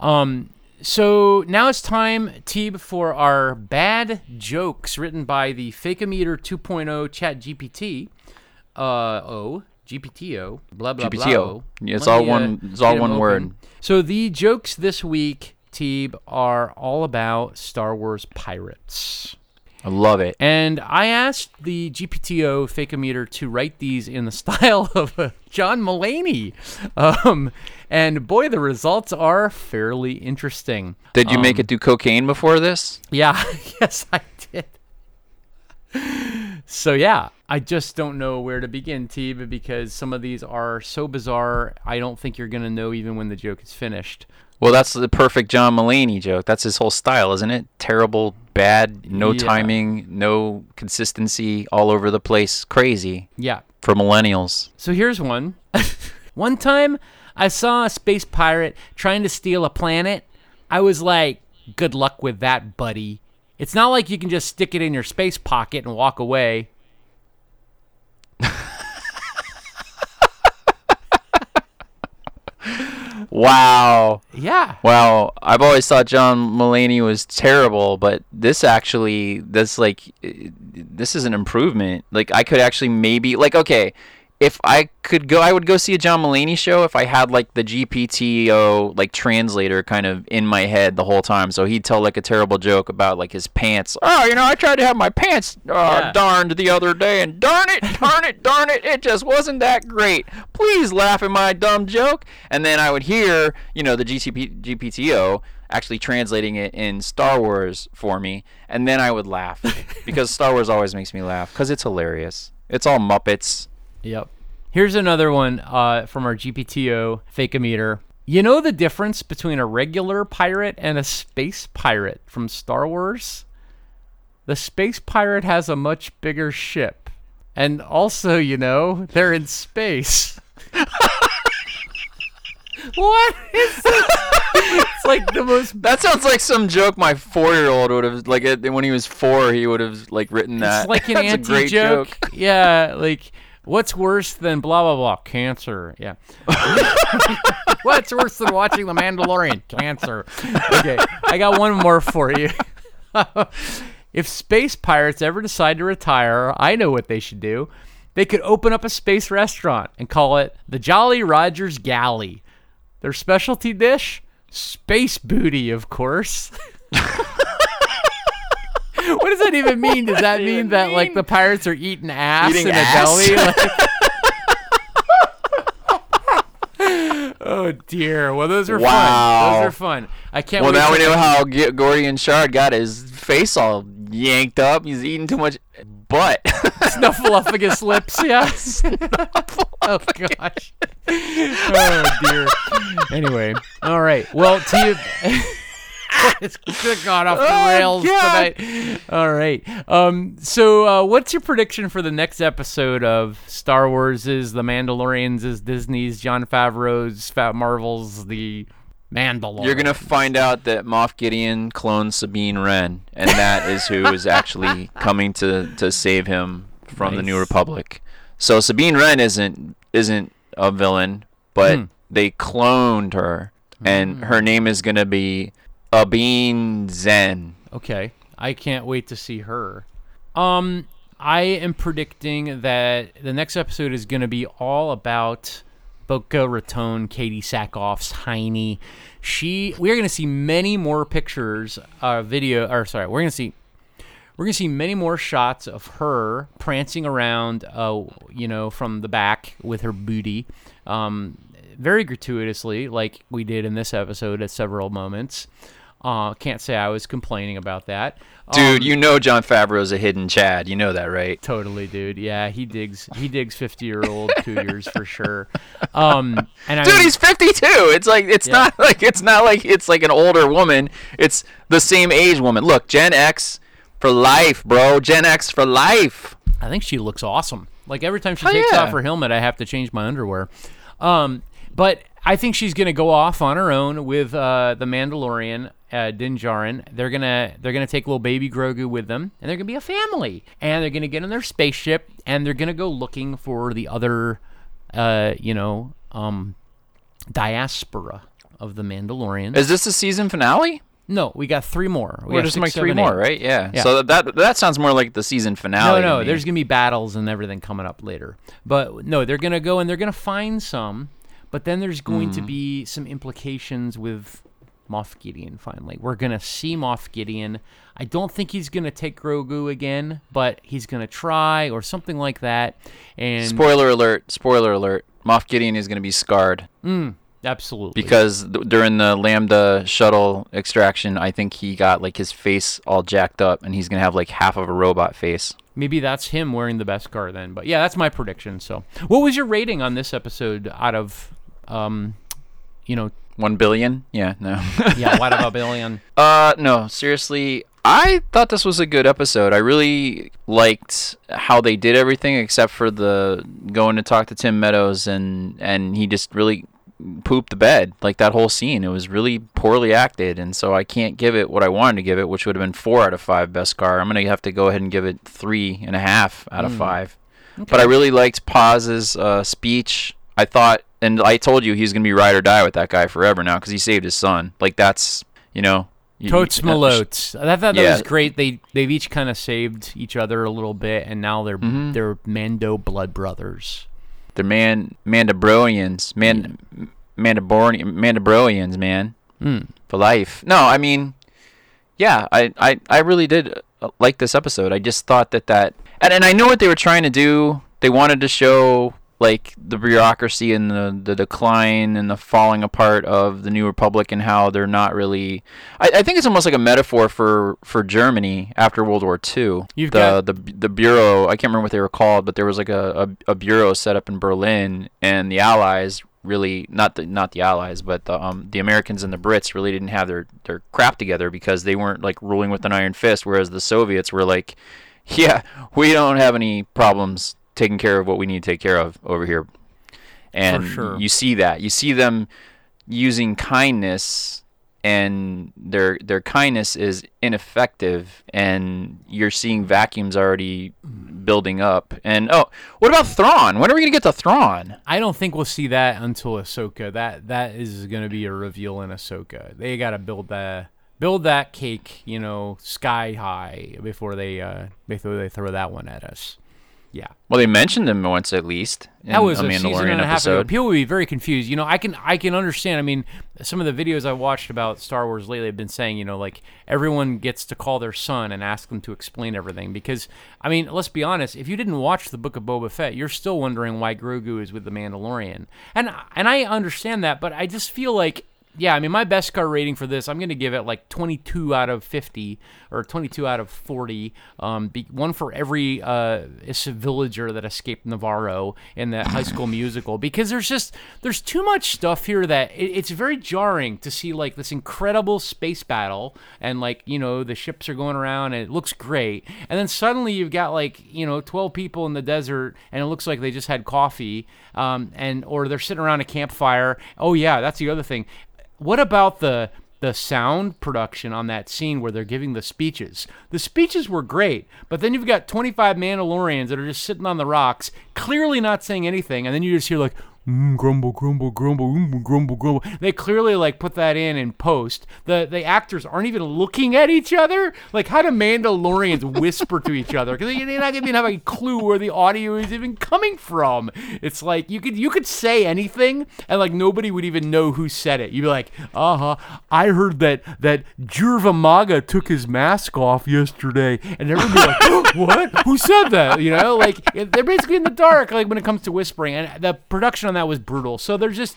Um, so now it's time, Teeb, for our bad jokes written by the Fakeometer 2.0 Chat GPT. Uh, oh, GPTO, blah blah blah. GPTO. Yeah, it's Let all me, one- uh, it's all one open. word. So the jokes this week, Teeb, are all about Star Wars pirates. I love it. And I asked the GPTO Fakeometer to write these in the style of uh, John Mulaney. Um, and boy, the results are fairly interesting. Did you make Um, it do cocaine before this? Yeah, yes, I did. So yeah, I just don't know where to begin, Teeb, because some of these are so bizarre. I don't think you're gonna know even when the joke is finished. Well, that's the perfect John Mulaney joke. That's his whole style, isn't it? Terrible, bad, no Yeah. timing, no consistency, all over the place. Crazy Yeah. for millennials. So here's one. one time I saw a space pirate trying to steal a planet. I was like, good luck with that, buddy. It's not like you can just stick it in your space pocket and walk away. Wow. Yeah. Wow, I've always thought John Mulaney was terrible, but this actually, this like, this is an improvement. Like, I could actually maybe, like, okay, if I could go, I would go see a John Mulaney show if I had like the GPTO like translator kind of in my head the whole time. So he'd tell like a terrible joke about like his pants. Oh, you know, I tried to have my pants uh, Yeah. darned the other day, and darn it, darn it, darn it, it just wasn't that great. Please laugh at my dumb joke. And then I would hear, you know, the GCP, GPTO actually translating it in Star Wars for me, and then I would laugh because Star Wars always makes me laugh because it's hilarious. It's all Muppets. Yep. Here's another one uh, from our GPTO Fakeometer. You know the difference between a regular pirate and a space pirate from Star Wars? The space pirate has a much bigger ship. And also, you know, they're in space. what is this? It's like the most That sounds like some joke my four-year-old would have like it, when he was four. He would have like written that. It's like an anti great joke. Yeah, like what's worse than blah blah blah? Cancer. Yeah. what's worse than watching The Mandalorian? Cancer. Okay, I got one more for you. if space pirates ever decide to retire, I know what they should do. They could open up a space restaurant and call it the Jolly Rogers Galley. Their specialty dish? Space booty, of course. what does that even mean? Does that mean that like the pirates are eating ass Eating in ass? a deli? Like- oh dear. Well, those are fun. Wow. Those are fun. I can't. well, wait now we know how G- Gorian Shard got his face all yanked up. He's eating too much butt. Snuffleupagus lips. Yeah. oh gosh. Oh dear. Anyway. All right. Well, to you. it's gone off the Oh, rails God. tonight. All right. Um. So, uh, what's your prediction for the next episode of Star Wars? Is The Mandalorians? Is Disney's Jon Favreau's Fat Marvel's The Mandalorian? You're gonna find out that Moff Gideon cloned Sabine Wren, and that is who is actually coming to to save him from the New Republic. So Sabine Wren isn't isn't a villain, but Hmm. they cloned her, and her name is gonna be Abine Zen. Okay. I can't wait to see her. Um, I am predicting that the next episode is going to be all about Boca Raton, Katee Sackhoff's Heine. She, we are going to see many more pictures, uh, video, or sorry, we're going to see, we're going to see many more shots of her prancing around, uh, you know, from the back with her booty, um, very gratuitously, like we did in this episode at several moments. Uh, can't say I was complaining about that. Dude, Um, you know Jon Favreau's a hidden Chad. You know that, right? Totally, dude. Yeah, he digs. He digs fifty-year-old cougars for sure. Um, and I Dude, mean, he's 52. It's like it's Yeah. not like it's not like it's like an older woman. It's the same age woman. Look, Gen X for life, bro. Gen X for life. I think she looks awesome. Like every time she Oh, takes yeah. off her helmet, I have to change my underwear. Um, but I think she's gonna go off on her own with uh, the Mandalorian, uh, Din Djarin. They're gonna they're gonna take little baby Grogu with them, and they're gonna be a family. And they're gonna get in their spaceship, and they're gonna go looking for the other, uh, you know, um, diaspora of the Mandalorians. Is this the season finale? no, we got three more. We We're just six, like three seven, more, eight. right? Yeah. Yeah. So that that sounds more like the season finale. No, no, there's gonna be battles and everything coming up later. But no, they're gonna go and they're gonna find some, but then there's going Hmm. to be some implications with Moff Gideon. Finally, we're gonna see Moff Gideon. I don't think he's gonna take Grogu again, but he's gonna try or something like that. And spoiler alert. Spoiler alert. Moff Gideon is going to be scarred absolutely, because th- during the Lambda shuttle extraction, I think he got like his face all jacked up, and he's going to have like half of a robot face. maybe that's him wearing the Beskar then. But yeah, that's my prediction. So, what was your rating on this episode out of, um, you know, One billion? Yeah. No. yeah, what about a billion? Uh, no, seriously. I thought this was a good episode. I really liked how they did everything except for the going to talk to Tim Meadows and and he just really pooped the bed. Like that whole scene, it was really poorly acted, and so I can't give it what I wanted to give it, which would have been four out of five Beskar. I'm gonna have to go ahead and give it three and a half out of five. But I really liked Paz's uh, speech. I thought, and I told you he's gonna be ride or die with that guy forever now because he saved his son. Like that's you know. Totes Malotes. I thought that Yeah. was great. They they've each kind of saved each other a little bit, and now they're Mm-hmm. they're Mando blood brothers. They're man Mandabronians, man Mandaborn Mandabronians, man, Hmm. for life. No, I mean, yeah, I I I really did uh, like this episode. I just thought that that and and I know what they were trying to do. They wanted to show like the bureaucracy and the, the decline and the falling apart of the new republic and how they're not really I, I think it's almost like a metaphor for for Germany after World War II. You've the, got- the the bureau I can't remember what they were called, but there was like a, a, a bureau set up in Berlin and the Allies really not the not the Allies, but the um the Americans and the Brits really didn't have their, their crap together because they weren't like ruling with an iron fist, whereas the Soviets were like, Yeah, we don't have any problems taking care of what we need to take care of over here. And sure. you see that. You see them using kindness and their their kindness is ineffective and you're seeing vacuums already building up. And oh, what about Thrawn? When are we gonna get to Thrawn? I don't think we'll see that until Ahsoka. That that is going to be a reveal in Ahsoka. They got to build that build that cake, you know, sky high before they uh before they throw that one at us. Yeah. Well, they mentioned him once at least. In That was a a season and a half ago. People would be very confused. You know, I can I can understand. I mean, some of the videos I watched about Star Wars lately have been saying, you know, like everyone gets to call their son and ask them to explain everything. Because I mean, let's be honest. If you didn't watch the Book of Boba Fett, you're still wondering why Grogu is with the Mandalorian. And and I understand that, but I just feel like yeah, I mean, my Beskar rating for this, I'm going to give it like 22 out of 50 or 22 out of 40. Um, be, one for every uh, villager that escaped Nevarro in that High School Musical because there's just there's too much stuff here that it, it's very jarring to see like this incredible space battle and like you know the ships are going around and it looks great and then suddenly you've got like you know 12 people in the desert and it looks like they just had coffee um, and or they're sitting around a campfire. Oh yeah, that's the other thing what about the the sound production on that scene where they're giving the speeches? The speeches were great, but then you've got 25 Mandalorians that are just sitting on the rocks, clearly not saying anything, and then you just hear like mm, grumble, grumble, grumble, mm, grumble, grumble. They clearly like put that in in post. The the actors aren't even looking at each other. Like how do Mandalorians whisper to each other? Because they're not even have a clue where the audio is even coming from. It's like you could you could say anything and like nobody would even know who said it. You'd be like, uh huh. I heard that that Jurva Maga took his mask off yesterday, and everybody be like, what? Who said that? You know, like they're basically in the dark. Like when it comes to whispering, and the production on that was brutal. So they're just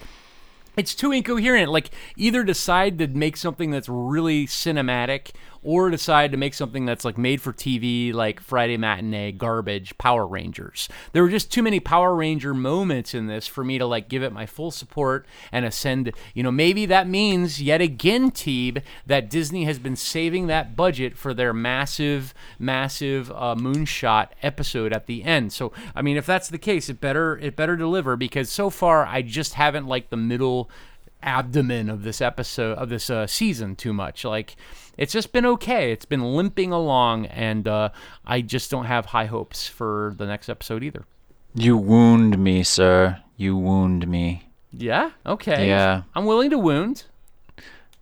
it's too incoherent. Like either decide to make something that's really cinematic or decide to make something that's like made for TV, like Friday matinee garbage Power Rangers. There were just too many Power Ranger moments in this for me to like give it my full support and ascend. You know, maybe that means yet again, Teeb, that Disney has been saving that budget for their massive, massive uh, moonshot episode at the end. So, I mean, if that's the case, it better it better deliver because so far I just haven't liked the middle abdomen of this episode of this uh, season too much. Like it's just been okay. It's been limping along, and uh, I just don't have high hopes for the next episode either. You wound me, sir. You wound me. Yeah. Okay. Yeah. I'm willing to wound.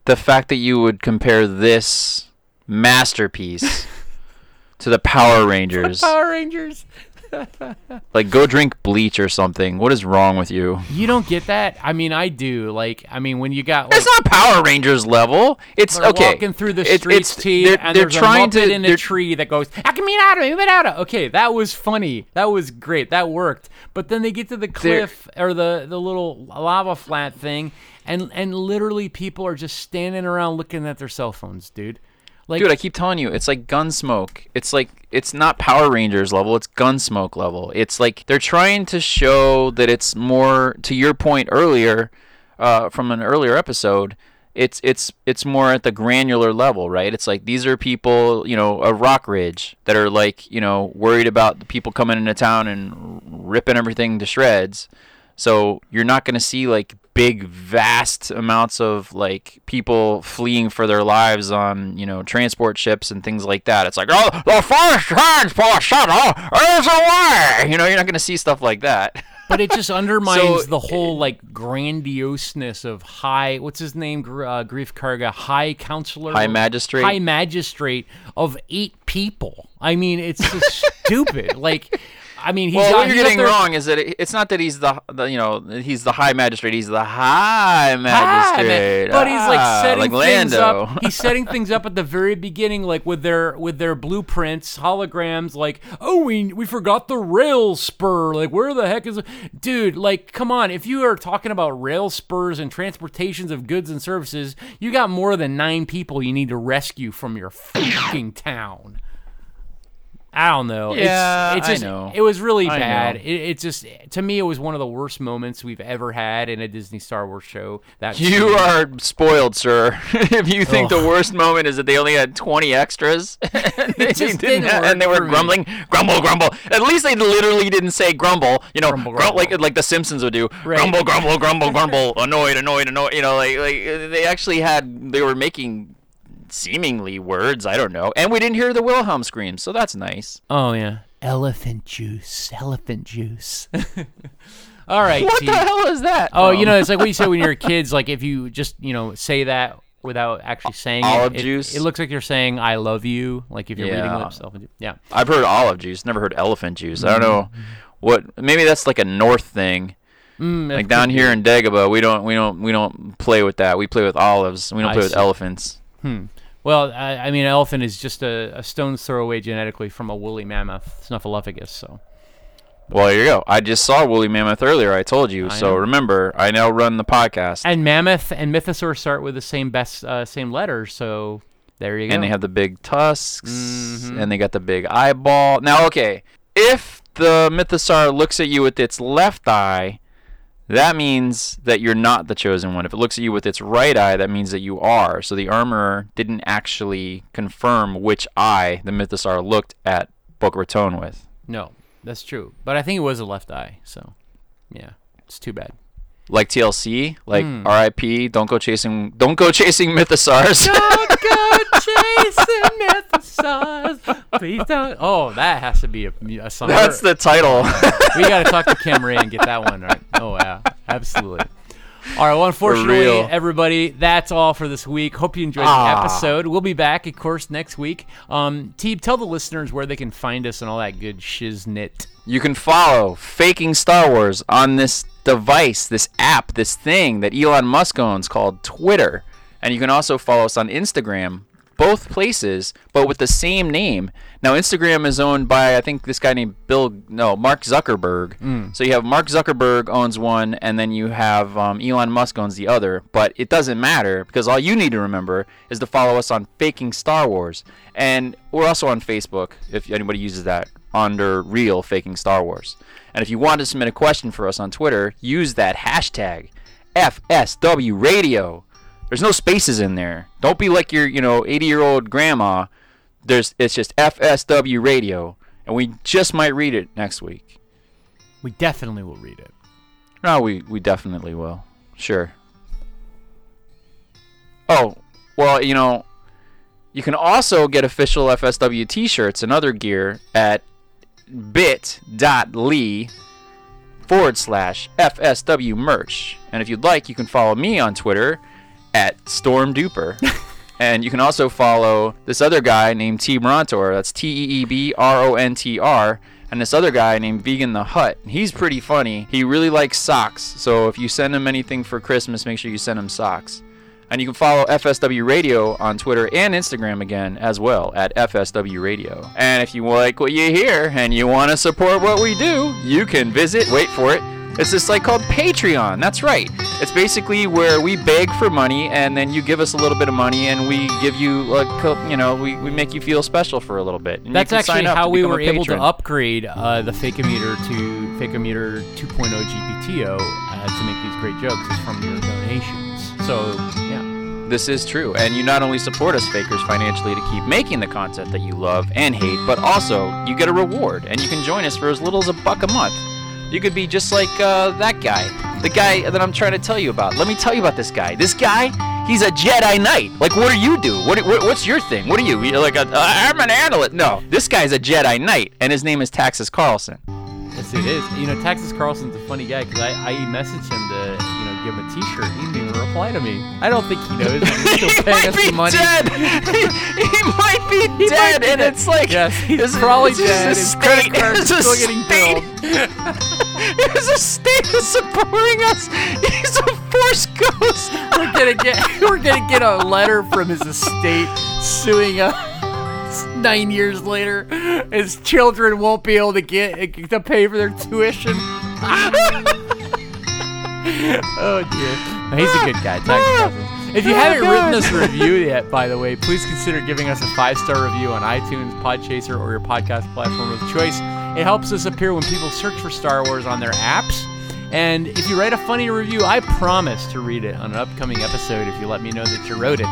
The fact that you would compare this masterpiece to the Power Rangers, Power Rangers. like go drink bleach or something. What is wrong with you? You don't get that? I mean, I do. Like, I mean, when you got like It's not Power Rangers level. It's they're okay. walking through the streets, it's- T, they're, and they're trying a to. in a tree that goes, "Akaminata, Akaminata." Okay, that was funny. That was great. That worked. But then they get to the cliff or the the little lava flat thing, and and literally people are just standing around looking at their cell phones, dude. Like, Dude, I keep telling you, it's like Gunsmoke. It's like it's not Power Rangers level, it's Gunsmoke level. It's like they're trying to show that it's more to your point earlier uh, from an earlier episode. It's it's it's more at the granular level, right? It's like these are people, you know, a Rock Ridge that are like, you know, worried about the people coming into town and ripping everything to shreds. So you're not going to see like big, vast amounts of like people fleeing for their lives on you know transport ships and things like that. It's like oh, the first transport shuttle is away. You know, you're not going to see stuff like that. but it just undermines So- the whole like grandioseness of high. What's his name? Uh, Greef Karga, High Counselor, High Magistrate? High Magistrate of eight people. I mean, it's just stupid. Like, I mean, he's well, got- what you're getting wrong is that it, it's not that he's the, the you know he's the high magistrate. He's the high Hi, magistrate. man. But he's like Ah, setting like things Lando. up. He's setting things up at the very beginning, like with their with their blueprints, holograms. Like, oh, we we forgot the rail spur. Like, where the heck is, dude? Like, come on. If you are talking about rail spurs and transportations of goods and services, you got more than nine people you need to rescue from your fucking town. I don't know. Yeah, it's, it's I know. It was really I bad. It, it just to me, it was one of the worst moments we've ever had in a Disney Star Wars show. That You scene. are spoiled, sir. if you think the worst moment is that they only had 20 extras, and they, just didn't didn't have- and they were for me. grumbling, grumble, grumble. At least they literally didn't say grumble. You know, Grumble, grumble, like like the Simpsons would do. Right. Grumble, grumble, grumble, grumble. Annoyed, annoyed, annoyed. You know, like like they actually had they were making seemingly words. I don't know, and we didn't hear the Wilhelm screams, so that's nice. Oh yeah, elephant juice, elephant juice. All right. What T. the hell is that? Oh, from? you know, it's like what you say when you're kids. Like if you just you know say that without actually saying Olive it, it, juice? it looks like you're saying "I love you." Like if you're reading Yeah. lips, elephant juice. Yeah. I've heard olive juice, never heard elephant juice. I don't know Mm-hmm. what. Maybe that's like a north thing. Mm, Like down here in Dagobah, we don't we don't we don't play with that. We play with olives. We don't I play with see. elephants. Well, I, I mean, an elephant is just a, a stone's throw away genetically from a woolly mammoth, Snuffleupagus. So. Well, there you go. I just saw woolly mammoth earlier. I told you. I so know. remember, I now run the podcast, And mammoth and mythosaur start with the same best uh, same letter, so there you go. and they have the big tusks, Mhm. and they got the big eyeball. Now, okay, if the mythosaur looks at you with its left eye, that means that you're not the chosen one. If it looks at you with its right eye, that means that you are. So the armorer didn't actually confirm which eye the mythosaur looked at Boca Raton with. no, that's true. But I think it was a left eye, so yeah, it's too bad. Like TLC, like Hmm. R.I.P. Don't go chasing, don't go chasing mythosaurs. Don't go mythosaurs. Please don't. Oh, that has to be a, a song. That's the title. we got to talk to Kim Ray and get that one right. Oh yeah, absolutely. All right. Well, unfortunately, everybody, that's all for this week. Hope you enjoyed Ah. the episode. We'll be back, of course, next week. Um, Teeb, tell the listeners where they can find us and all that good shiznit. You can follow Faking Star Wars on this device, this app, this thing that Elon Musk owns called Twitter. And you can also follow us on Instagram, both places, but with the same name. Now, Instagram is owned by, I think, this guy named Bill, no, Mark Zuckerberg. So you have Mark Zuckerberg owns one, and then you have um, Elon Musk owns the other. But it doesn't matter because all you need to remember is to follow us on Faking Star Wars. And we're also on Facebook, if anybody uses that, under Real Faking Star Wars. And if you want to submit a question for us on Twitter, use that hashtag FSW Radio. There's no spaces in there. Don't be like your, you know, 80 year old grandma. There's it's just FSW Radio, and we just might read it next week. We definitely will read it. No, we we definitely will. Sure. Oh, well, you know, you can also get official FSW t-shirts and other gear at bit.ly forward slash FSW merch. And if you'd like, you can follow me on Twitter at Storm Duper. and you can also follow this other guy named T Brontor. That's T E E B R O N T R. And this other guy named Vegan the Hut. He's pretty funny. He really likes socks. So if you send him anything for Christmas, make sure you send him socks. And you can follow FSW Radio on Twitter and Instagram again as well at FSW Radio. And if you like what you hear and you want to support what we do, you can visit, wait for it, it's this site called Patreon. That's right. It's basically where we beg for money and then you give us a little bit of money and we give you, like, you know, we, we make you feel special for a little bit. And That's actually how we were able to upgrade uh, the Fakeometer to Fakeometer 2.0 GPTO uh, to make these great jokes is from your donations. So, yeah. This is true, and you not only support us fakers financially to keep making the content that you love and hate, but also you get a reward, and you can join us for as little as a buck a month. You could be just like uh, that guy, the guy that I'm trying to tell you about. Let me tell you about this guy. This guy, he's a Jedi Knight. Like, what do you do? What, what what's your thing? What are you? You're like a, uh, I'm an analyst. No, this guy's a Jedi Knight, and his name is Taxus Carlson. Yes, it is. You know, Taxus Carlson's a funny guy because I, I messaged him to, you know, give him a T-shirt. He even apply to me. I don't think he knows. He's still he paying might us be the money. dead. he, he might be He might dead, be and dead. it's like Yes, he's probably it's dead. His credit card's his still getting estate- billed. a state is supporting us. He's a force ghost. We're gonna get we're gonna get a letter from his estate suing us. Nine years later, his children won't be able to get to pay for their tuition. oh dear, he's a ah! good guy. Tax. Ah! If you Oh, haven't written us a review yet, by the way, please consider giving us a five star review on iTunes, Podchaser, or your podcast platform of choice. It helps us appear when people search for Star Wars on their apps. And if you write a funny review, I promise to read it on an upcoming episode if you let me know that you wrote it.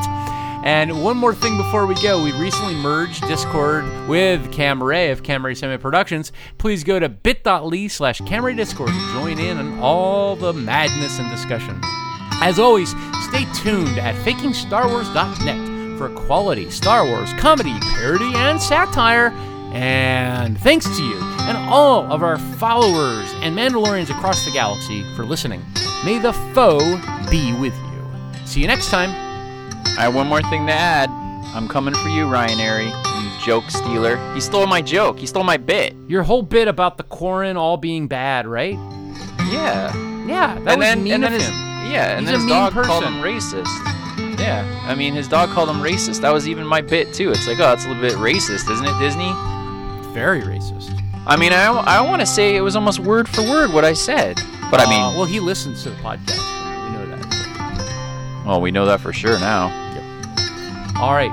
And one more thing before we go, we recently merged Discord with Camray of Camray Semi Productions. Please go to bit.ly slash Camray Discord to join in on all the madness and discussion. As always, stay tuned at fakingstarwars.net for quality Star Wars comedy, parody, and satire. And thanks to you and all of our followers and Mandalorians across the galaxy for listening. May the foe be with you. See you next time. I have one more thing to add. I'm coming for you, Ryan Airy, you joke stealer. He stole my joke. He stole my bit. Your whole bit about the Quarren all being bad, right? Yeah. Yeah, that and was then mean of him. Yeah, and He's his dog called him racist. Yeah, I mean his dog called him racist. That was even my bit too. It's like, oh, that's a little bit racist, isn't it, Disney? Very racist. I mean, I, I want to say it was almost word for word what I said, but I Uh, mean, well, he listens to the podcast. We know that. well, we know that for sure now. Yep. All right.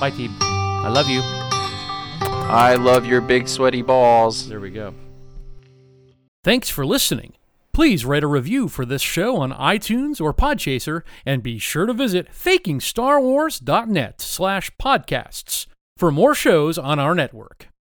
Bye, team. I love you. I love your big sweaty balls. There we go. Thanks for listening. Please write a review for this show on iTunes or Podchaser, and be sure to visit fakingstarwars.net slash podcasts for more shows on our network.